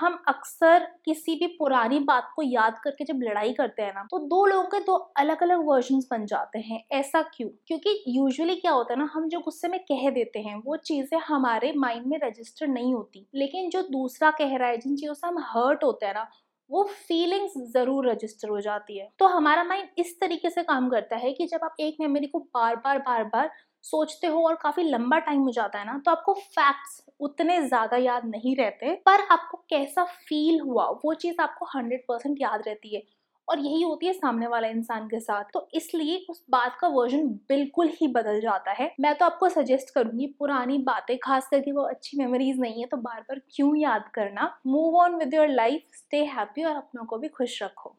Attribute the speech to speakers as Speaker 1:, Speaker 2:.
Speaker 1: हम अक्सर किसी भी पुरानी बात को याद करके जब लड़ाई करते हैं ना तो दो लोगों के दो अलग अलग वर्जन बन जाते हैं। ऐसा क्यों? क्योंकि यूजुअली क्या होता है ना, हम जो गुस्से में कह देते हैं, वो चीज़ें हमारे माइंड में रजिस्टर नहीं होती। लेकिन जो दूसरा कह रहा है, जिन चीज़ों से हम हर्ट होते हैं ना वो फीलिंग्स ज़रूर रजिस्टर हो जाती है। तो हमारा माइंड इस तरीके से काम करता है कि जब आप एक मेमोरी को बार बार बार बार सोचते हो और काफ़ी लंबा टाइम हो जाता है ना तो आपको फैक्ट्स उतने ज़्यादा याद नहीं रहते, पर आपको कैसा फील हुआ, वो चीज़ आपको हंड्रेड परसेंट याद रहती है। और यही होती है सामने वाला इंसान के साथ। तो इसलिए उस बात का वर्जन बिल्कुल ही बदल जाता है। मैं तो आपको सजेस्ट करूँगी, पुरानी बातें, खास करके वो अच्छी मेमोरीज नहीं है तो बार बार क्यों याद करना। Move on with your life stay happy और अपनों को भी खुश रखो।